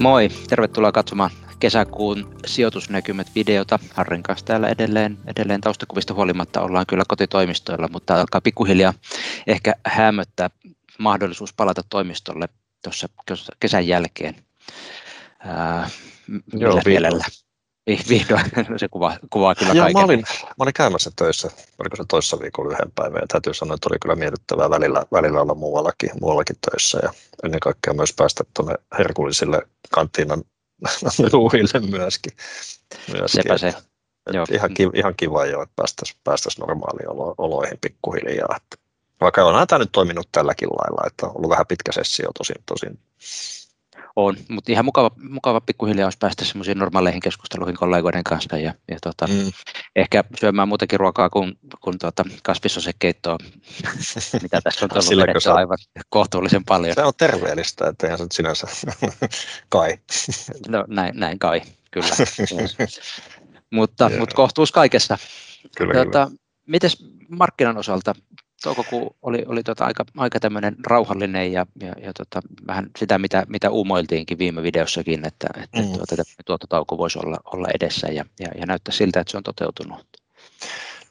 Moi, tervetuloa katsomaan kesäkuun sijoitusnäkymät videota. Harrin kanssa täällä edelleen, edelleen taustakuvista huolimatta ollaan kyllä kotitoimistoilla, mutta alkaa pikkuhiljaa ehkä hämöttää mahdollisuus palata toimistolle tuossa kesän jälkeen. Ää, Joo, mielellä? Vihdoin, se kuvaa, kuvaa kyllä Joo, kaiken. Mä olin, mä olin käymässä töissä, oliko se toissa viikolla yhden päivän, ja täytyy sanoa, että oli kyllä miellyttävää välillä, välillä olla muuallakin, muuallakin töissä, ja ennen kaikkea myös päästä tuonne herkullisille kanttiinan ruuille myöskin. myöskin Sepä se. Joo. Ihan, kiva, ihan kiva jo, että päästäisiin päästäisi normaaliin oloihin pikkuhiljaa. Vaikka onhan tämä nyt toiminut tälläkin lailla, että on ollut vähän pitkä sessio tosin, tosin on, mutta ihan mukava, mukava pikkuhiljaa olisi päästä semmoisiin normaaleihin keskusteluihin kollegoiden kanssa ja, ja tota, mm. ehkä syömään muutakin ruokaa kuin, kuin tuota kasvissosekeittoa, mitä tässä on tullut vedetty aivan kohtuullisen paljon. Se on terveellistä, että eihän se sinänsä kai. no näin, näin kai, kyllä. mutta, mutta kohtuus kaikessa. Kyllä, tuota, kyllä. Mites markkinan osalta toukokuu oli, oli tota aika, aika tämmöinen rauhallinen ja, ja, ja tota, vähän sitä, mitä, mitä uumoiltiinkin viime videossakin, että, että mm. tuota, tuottotauko voisi olla, olla edessä ja, ja, ja näyttää siltä, että se on toteutunut.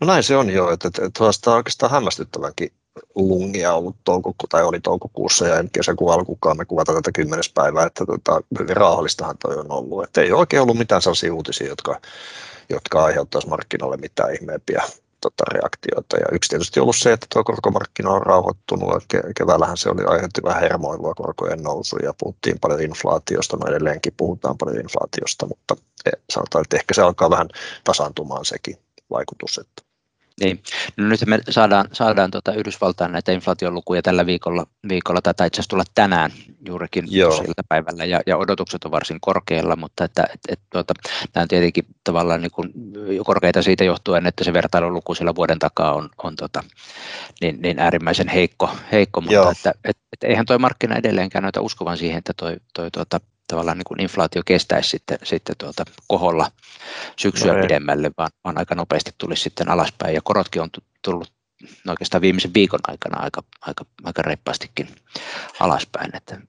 No näin se on jo, että, että tuosta oikeastaan hämmästyttävänkin lungia ollut toukoku, tai oli toukokuussa ja kesäkuun alkukaan me kuvata tätä kymmenes päivää, että tota, hyvin rauhallistahan toi on ollut. Että ei oikein ollut mitään sellaisia uutisia, jotka, jotka aiheuttaisi markkinoille mitään ihmeempiä tota, reaktioita. Ja yksi tietysti ollut se, että tuo korkomarkkina on rauhoittunut. Ke- keväällähän se oli aiheutti vähän hermoilua korkojen nousu ja puhuttiin paljon inflaatiosta. No edelleenkin puhutaan paljon inflaatiosta, mutta e, sanotaan, että ehkä se alkaa vähän tasaantumaan sekin vaikutus. Että niin. No nyt me saadaan, saadaan tuota Yhdysvaltain näitä inflaatiolukuja tällä viikolla, viikolla. Tai itse asiassa tulla tänään juurikin siltä päivällä, ja, ja, odotukset on varsin korkealla, mutta että, et, et, tuota, nämä on tietenkin tavallaan niin kuin korkeita siitä johtuen, että se vertailuluku sillä vuoden takaa on, on tota, niin, niin äärimmäisen heikko, heikko mutta että, et, et, eihän tuo markkina edelleenkään näytä uskovan siihen, että toi, toi tuota, tavallaan niin kuin inflaatio kestäisi sitten, sitten tuota koholla syksyä no pidemmälle, vaan, vaan aika nopeasti tulisi sitten alaspäin. Ja korotkin on tullut oikeastaan viimeisen viikon aikana aika, aika, aika reippaastikin alaspäin. Että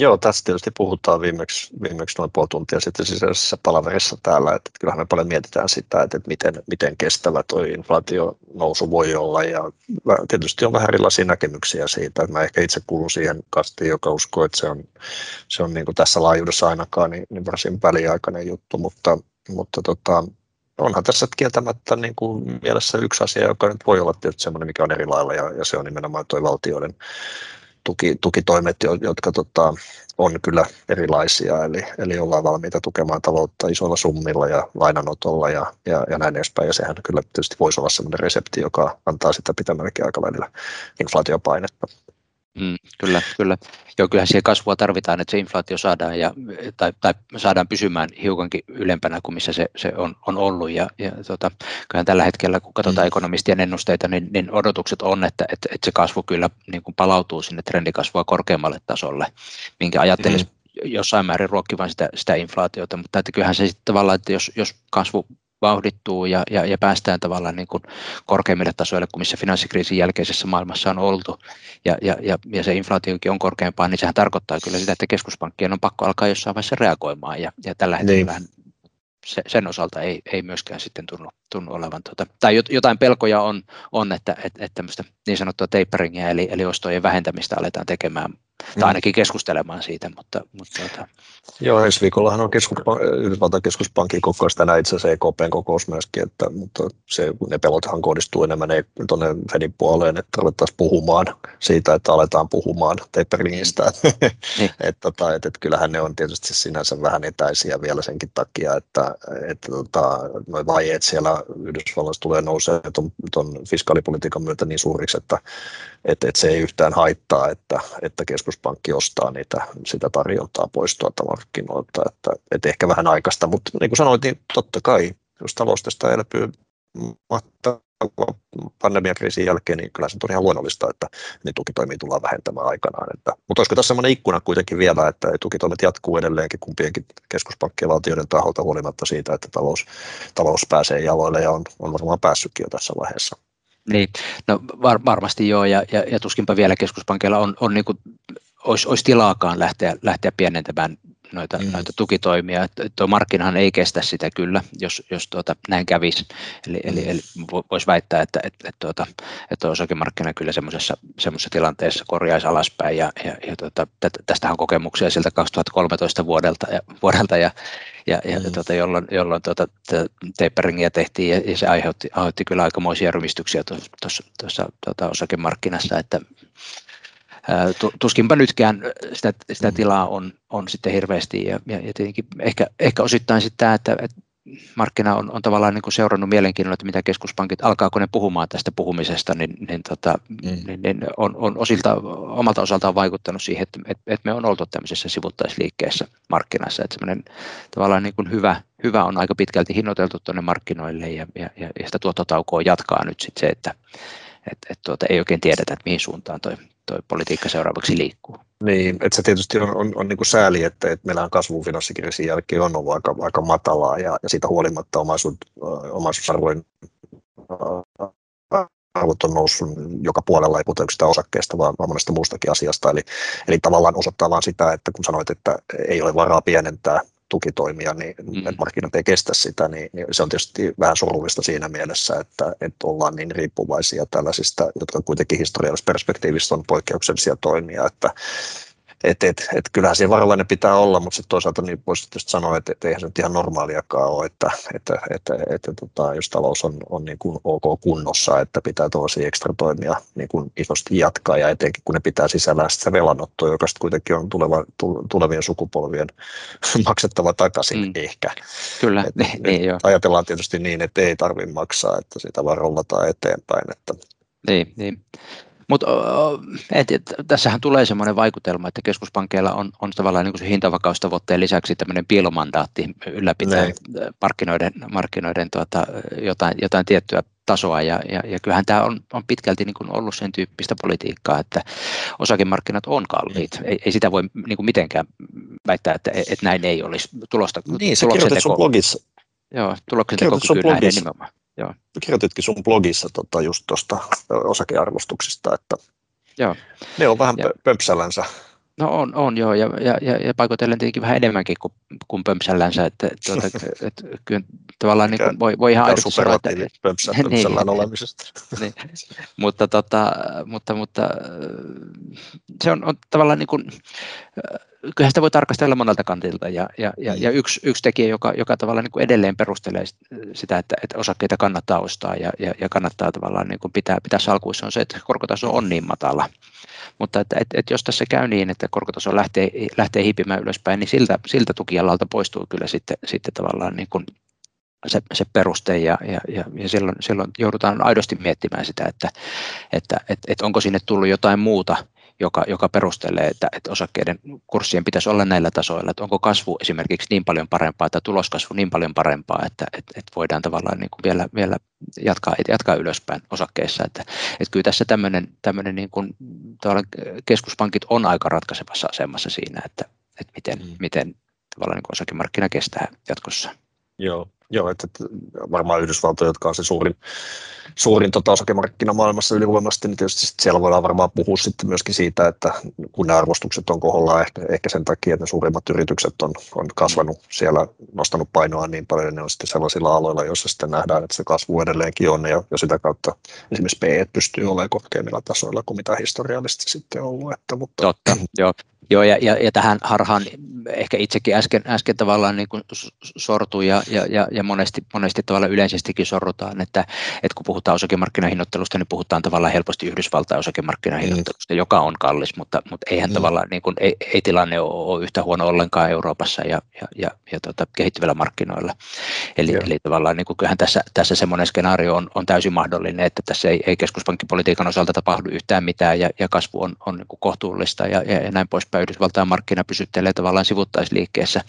Joo, tästä tietysti puhutaan viimeksi, viimeksi noin puoli tuntia sitten sisäisessä palaverissa täällä, että kyllähän me paljon mietitään sitä, että miten, miten kestävä tuo inflaatio nousu voi olla. Ja tietysti on vähän erilaisia näkemyksiä siitä, että mä ehkä itse kuulun siihen kastiin, joka uskoo, että se on, se on niin kuin tässä laajuudessa ainakaan niin, niin varsin väliaikainen juttu, mutta, mutta tota, onhan tässä kieltämättä niin kuin mielessä yksi asia, joka nyt voi olla tietysti semmoinen, mikä on eri lailla ja, ja se on nimenomaan tuo valtioiden tuki, tukitoimet, jotka tota, on kyllä erilaisia, eli, eli ollaan valmiita tukemaan taloutta isoilla summilla ja lainanotolla ja, ja, ja näin edespäin, ja sehän kyllä tietysti voisi olla sellainen resepti, joka antaa sitä pitemmälläkin aikavälillä inflaatiopainetta. Mm, kyllä, kyllä. Joo, kyllähän siihen kasvua tarvitaan, että se inflaatio saadaan, ja, tai, tai saadaan pysymään hiukankin ylempänä kuin missä se, se on, on ollut. Ja, ja tota, kyllähän tällä hetkellä, kun katsotaan mm. ekonomistien ennusteita, niin, niin odotukset on, että, että, että se kasvu kyllä niin kuin palautuu sinne trendikasvua korkeammalle tasolle, minkä ajattelisi mm jossain määrin ruokkivan sitä, sitä inflaatiota, mutta että kyllähän se sitten tavallaan, että jos, jos kasvu vauhdittuu ja, ja, ja päästään tavallaan niin kuin korkeimmille tasoille kuin missä finanssikriisin jälkeisessä maailmassa on oltu. Ja, ja, ja, ja se inflaatiokin on korkeampaa, niin sehän tarkoittaa kyllä sitä, että keskuspankkien on pakko alkaa jossain vaiheessa reagoimaan. Ja, ja tällä hetkellä niin. se, sen osalta ei, ei myöskään sitten tunnu, tunnu olevan, tuota, tai jotain pelkoja on, on että, että, että tämmöistä niin sanottua taperingia, eli, eli ostojen vähentämistä aletaan tekemään, tai mm. ainakin keskustelemaan siitä. Mutta, mutta tuota. Joo, ensi viikollahan on keskuspa- Yhdysvaltain keskuspankin kokous, tänään itse asiassa EKPn kokous myöskin, että, mutta se, ne pelothan kohdistuu enemmän tuonne Fedin puoleen, että alettaisiin puhumaan siitä, että aletaan puhumaan taperingistä. niin. että, tota, että, että kyllähän ne on tietysti sinänsä vähän etäisiä vielä senkin takia, että, että tota, noin vaiheet siellä Yhdysvalloissa tulee nousee tuon, fiskaalipolitiikan myötä niin suuriksi, että, että, että se ei yhtään haittaa, että, että keskuspankki ostaa niitä, sitä tarjontaa pois tuolta markkinoilta. Että, että ehkä vähän aikaista, mutta niin kuin sanoit, niin totta kai, jos talous tästä elpyy pandemiakriisin jälkeen, niin kyllä se on ihan luonnollista, että ne tukitoimia tullaan vähentämään aikanaan. Että, mutta olisiko tässä sellainen ikkuna kuitenkin vielä, että tukitoimet jatkuu edelleenkin kumpienkin keskuspankkien valtioiden taholta huolimatta siitä, että talous, talous pääsee jaloille ja on, on varmaan päässytkin jo tässä vaiheessa. Niin, no var, varmasti joo, ja, ja, ja tuskinpa vielä keskuspankilla on, on niin kuin, olisi, olisi tilaakaan lähteä, lähteä pienentämään noita, mm. noita tukitoimia. Tuo markkinahan ei kestä sitä kyllä, jos, jos tuota, näin kävisi. Eli, mm. eli, eli voisi väittää, että, että, että, tuota, että osakemarkkina kyllä semmoisessa, tilanteessa korjaisi alaspäin. Ja, ja, ja tuota, tästähän on kokemuksia sieltä 2013 vuodelta ja, vuodelta ja, ja, ja mm. tuota, jolloin, jolloin tuota, taperingia tehtiin ja, ja se aiheutti, aiheutti kyllä aikamoisia rymistyksiä tuossa, tuossa tuota, osakemarkkinassa, että tuskinpa nytkään sitä, sitä mm. tilaa on, on sitten hirveästi ja, ja, ja tietenkin ehkä, ehkä osittain sitä, että, että markkina on, on tavallaan niin kuin seurannut mielenkiinnolla, että mitä keskuspankit, alkaako ne puhumaan tästä puhumisesta, niin, niin, tota, mm. niin, niin on, on osilta, omalta osaltaan vaikuttanut siihen, että, että, että me on oltu tämmöisessä sivuttaisliikkeessä markkinassa, että semmoinen tavallaan niin kuin hyvä, hyvä on aika pitkälti hinnoiteltu tuonne markkinoille ja, ja, ja sitä tuottotaukoa jatkaa nyt sitten se, että et, et tuota, ei oikein tiedetä, että mihin suuntaan toi, toi politiikka seuraavaksi liikkuu. Niin, että se tietysti on, on, on niin kuin sääli, että, että meillä on kasvu finanssikriisin jälkeen on ollut aika, aika matalaa ja, ja siitä huolimatta omaisuus, omaisuusarvojen arvot on noussut joka puolella, ei puhuta yksistään osakkeesta, vaan, vaan monesta muustakin asiasta. Eli, eli tavallaan osoittaa vain sitä, että kun sanoit, että ei ole varaa pienentää tukitoimia, niin mm. että markkinat ei kestä sitä, niin, niin se on tietysti vähän surullista siinä mielessä, että, että ollaan niin riippuvaisia tällaisista, jotka kuitenkin historiallisessa perspektiivistä on poikkeuksellisia toimia, että et, et, et kyllähän siinä varovainen pitää olla, mutta sitten toisaalta niin voisi tietysti sanoa, että et eihän se nyt ihan normaaliakaan ole, että, että, että, että, että tota, jos talous on, on niin kuin ok kunnossa, että pitää tuollaisia ekstra toimia niin kuin isosti jatkaa ja etenkin kun ne pitää sisällään sitä velanottoa, joka sitten kuitenkin on tuleva, tulevien sukupolvien maksettava takaisin mm. ehkä. Kyllä, et, niin, niin, joo. Ajatellaan tietysti niin, että ei tarvitse maksaa, että sitä vaan rollataan eteenpäin. Että, niin, niin. Mutta tässähän tulee semmoinen vaikutelma, että keskuspankkeilla on, on tavallaan niin kuin se hintavakaustavoitteen lisäksi tämmöinen piilomandaatti ylläpitää Näin. markkinoiden, markkinoiden tuota, jotain, jotain tiettyä tasoa ja, ja, ja kyllähän tämä on, on pitkälti niin kuin ollut sen tyyppistä politiikkaa, että osakemarkkinat on kalliit. Ei, ei sitä voi niin kuin mitenkään väittää, että, että näin ei olisi tulosta. Niin, sä kirjoitit sun blogissa. Joo, tuloksen tekokyky näin nimenomaan. Joo. Kirjoititkin sun blogissa tota, just tuosta osakearvostuksista, että Joo. ne on vähän ja. No on, on joo, ja, ja, ja, ja paikoitellen tietenkin vähän enemmänkin kuin, kuin pömpsällänsä, että tuota, et, kyllä tavallaan niin kuin voi, voi ihan aidosti sanoa, että... Pömpsä, pömpsällään niin, olemisesta. niin, mutta, tota, mutta, mutta se on, on tavallaan niin kuin, kyllähän sitä voi tarkastella monelta kantilta ja, ja, ja, ja yksi, yksi tekijä, joka, joka tavallaan niin kuin edelleen perustelee sitä, että, että osakkeita kannattaa ostaa ja, ja, ja kannattaa tavallaan niin kuin pitää, pitää salkuissa on se, että korkotaso on niin matala. Mutta että, että, että jos tässä käy niin, että korkotaso lähtee, lähtee hiipimään ylöspäin, niin siltä, siltä tukialalta poistuu kyllä sitten, sitten tavallaan niin kuin se, se peruste ja, ja, ja, ja silloin, silloin joudutaan aidosti miettimään sitä, että, että, että, että onko sinne tullut jotain muuta, joka, joka perustelee, että, että osakkeiden kurssien pitäisi olla näillä tasoilla, että onko kasvu esimerkiksi niin paljon parempaa tai tuloskasvu niin paljon parempaa, että, että, että voidaan tavallaan niin kuin vielä, vielä jatkaa, jatkaa ylöspäin osakkeissa. Että, että kyllä tässä tämmöinen, tämmöinen niin kuin, keskuspankit on aika ratkaisevassa asemassa siinä, että, että miten, mm. miten tavallaan niin kuin osakemarkkina kestää jatkossa. Joo, Joo, että, että varmaan Yhdysvaltoja, jotka on se suurin, suurin tota, osakemarkkina maailmassa ylivoimaisesti, niin tietysti siellä voidaan varmaan puhua sitten myöskin siitä, että kun ne arvostukset on kohdallaan ehkä, ehkä sen takia, että ne suurimmat yritykset on, on kasvanut siellä, nostanut painoa niin paljon, että ne on sitten sellaisilla aloilla, joissa sitten nähdään, että se kasvu edelleenkin on, ja, ja sitä kautta esimerkiksi P pystyy olemaan korkeimmilla tasoilla kuin mitä historiallisesti sitten on ollut. Että, mutta... Totta, joo. Joo, ja, ja, ja tähän harhaan ehkä itsekin äsken, äsken tavallaan niin kuin sortui ja, ja, ja, ja monesti, monesti tavallaan yleisestikin sorrutaan, että, että kun puhutaan osakemarkkinahinnoittelusta, niin puhutaan tavallaan helposti Yhdysvaltain osakemarkkinahinnoittelusta, mm. joka on kallis, mutta, mutta eihän mm. tavallaan, niin kuin, ei, ei tilanne ole, yhtä huono ollenkaan Euroopassa ja, ja, ja, ja tota, kehittyvillä markkinoilla. Eli, eli tavallaan niin kuin, kyllähän tässä, tässä semmoinen skenaario on, on täysin mahdollinen, että tässä ei, ei keskuspankkipolitiikan osalta tapahdu yhtään mitään ja, ja kasvu on, on niin kuin kohtuullista ja, ja, ja näin poispäin Yhdysvaltain markkina pysyttelee tavallaan sivuttaisliikkeessä,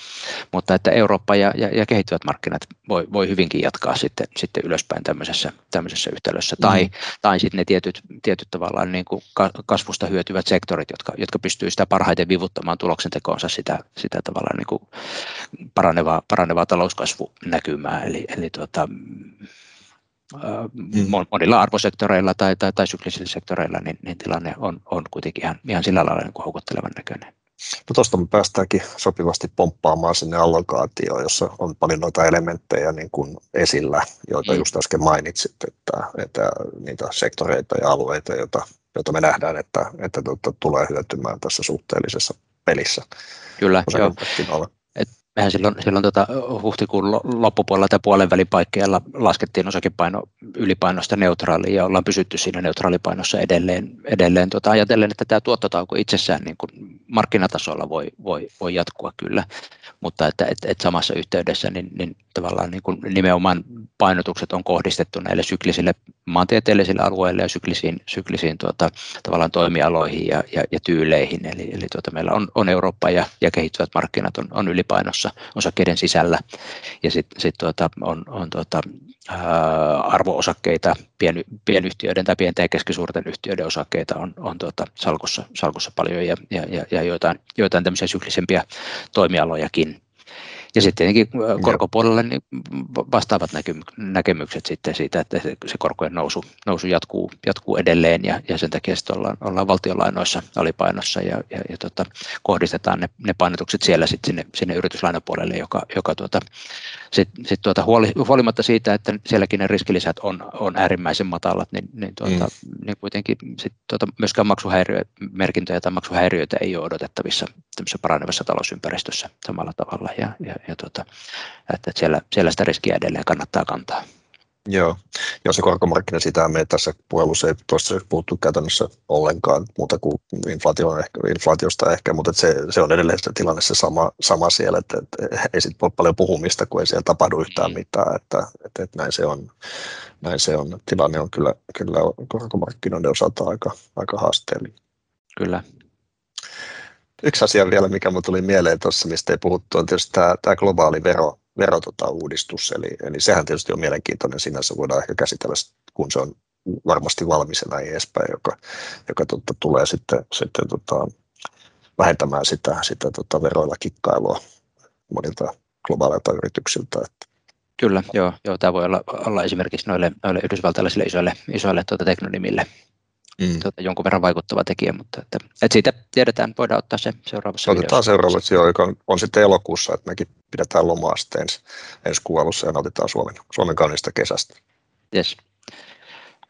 mutta että Eurooppa ja, ja, ja kehittyvät markkinat voi, voi hyvinkin jatkaa sitten, sitten ylöspäin tämmöisessä, tämmöisessä yhtälössä. Mm. Tai, tai sitten ne tietyt, tietyt tavallaan niin kuin kasvusta hyötyvät sektorit, jotka, jotka pystyvät sitä parhaiten vivuttamaan tuloksentekoonsa sitä, sitä tavallaan niin kuin paranevaa, paranevaa talouskasvunäkymää. Eli, eli tuota, mm. monilla arvosektoreilla tai, tai, tai syklisillä sektoreilla, niin, niin tilanne on, on kuitenkin ihan, ihan sillä lailla niin houkuttelevan näköinen. No tuosta me päästäänkin sopivasti pomppaamaan sinne allokaatioon, jossa on paljon noita elementtejä niin kuin esillä, joita mm. just äsken mainitsit, että, että niitä sektoreita ja alueita, joita, joita me nähdään, että, että tuota, tulee hyötymään tässä suhteellisessa pelissä. Kyllä, joo mehän silloin, silloin tota huhtikuun loppupuolella tai puolen välipaikkeella laskettiin osakepaino ylipainosta neutraaliin ja ollaan pysytty siinä neutraalipainossa edelleen, edelleen tota, ajatellen, että tämä tuottotauko itsessään niin kuin markkinatasolla voi, voi, voi jatkua kyllä, mutta että et, et samassa yhteydessä niin, niin tavallaan niin kuin nimenomaan painotukset on kohdistettu näille syklisille maantieteellisille alueille ja syklisiin, syklisiin tuota, tavallaan toimialoihin ja, ja, ja tyyleihin. Eli, eli tuota, meillä on, on Eurooppa ja, ja kehittyvät markkinat on, on ylipainossa osakkeiden sisällä. Ja sitten sit tuota, on, on tuota, arvoosakkeita, pien, pienyhtiöiden tai pienten ja keskisuurten yhtiöiden osakkeita on, on tuota, salkussa, salkussa paljon ja, ja, ja, ja joitain, joitain tämmöisiä syklisempiä toimialojakin. Ja sitten tietenkin korkopuolelle niin vastaavat näkemykset sitten siitä, että se korkojen nousu, nousu jatkuu, jatkuu edelleen ja, ja sen takia sitten ollaan, ollaan valtionlainoissa alipainossa ja, ja, ja tota, kohdistetaan ne, ne painotukset siellä sitten sinne, sinne yrityslainapuolelle, joka, joka tuota, sitten sit tuota, huoli, huolimatta siitä, että sielläkin ne riskilisät on, on äärimmäisen matalat, niin, niin, tuota, mm. niin kuitenkin sit, tuota, myöskään maksuhäiriömerkintöjä tai maksuhäiriöitä ei ole odotettavissa tämmöisessä paranevassa talousympäristössä samalla tavalla. Ja, ja, ja tuota, että siellä, siellä sitä riskiä edelleen kannattaa kantaa. Joo, jos se korkomarkkina sitä me tässä puhelussa ei tuossa puhuttu käytännössä ollenkaan muuta kuin inflaatio ehkä, inflaatiosta ehkä, mutta se, se, on edelleen se tilanne se sama, sama siellä, että, että ei sitten ole paljon puhumista, kun ei siellä tapahdu yhtään mm. mitään, että, että, että näin, se on, näin se on. Tilanne on kyllä, kyllä korkomarkkinoiden osalta aika, aika haasteellinen. Kyllä, Yksi asia vielä, mikä minulle tuli mieleen tuossa, mistä ei puhuttu, on tietysti tämä, tämä globaali vero, verotota-uudistus. Eli, eli sehän tietysti on mielenkiintoinen sinänsä, voidaan ehkä käsitellä, kun se on varmasti valmis ja näin edespäin, joka, joka totta, tulee sitten, sitten tota, vähentämään sitä, sitä tota, veroilla kikkailua monilta globaaleilta yrityksiltä. Että. Kyllä, joo, joo, tämä voi olla, olla esimerkiksi noille, noille yhdysvaltalaisille isoille, isoille tuota teknonimille mm. tuota, jonkun verran vaikuttava tekijä, mutta että, että siitä tiedetään, voidaan ottaa se seuraavassa Otetaan videossa. seuraavaksi, joo, joka on, on sitten elokuussa, että mekin pidetään lomaa sitten ensi, ensi kuvalussa ja nautitaan Suomen, Suomen kaunista kesästä. Yes.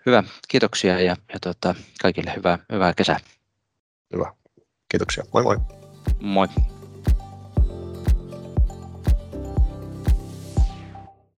Hyvä, kiitoksia ja, ja tuota, kaikille hyvää, hyvää kesää. Hyvä, kiitoksia. Moi moi. Moi.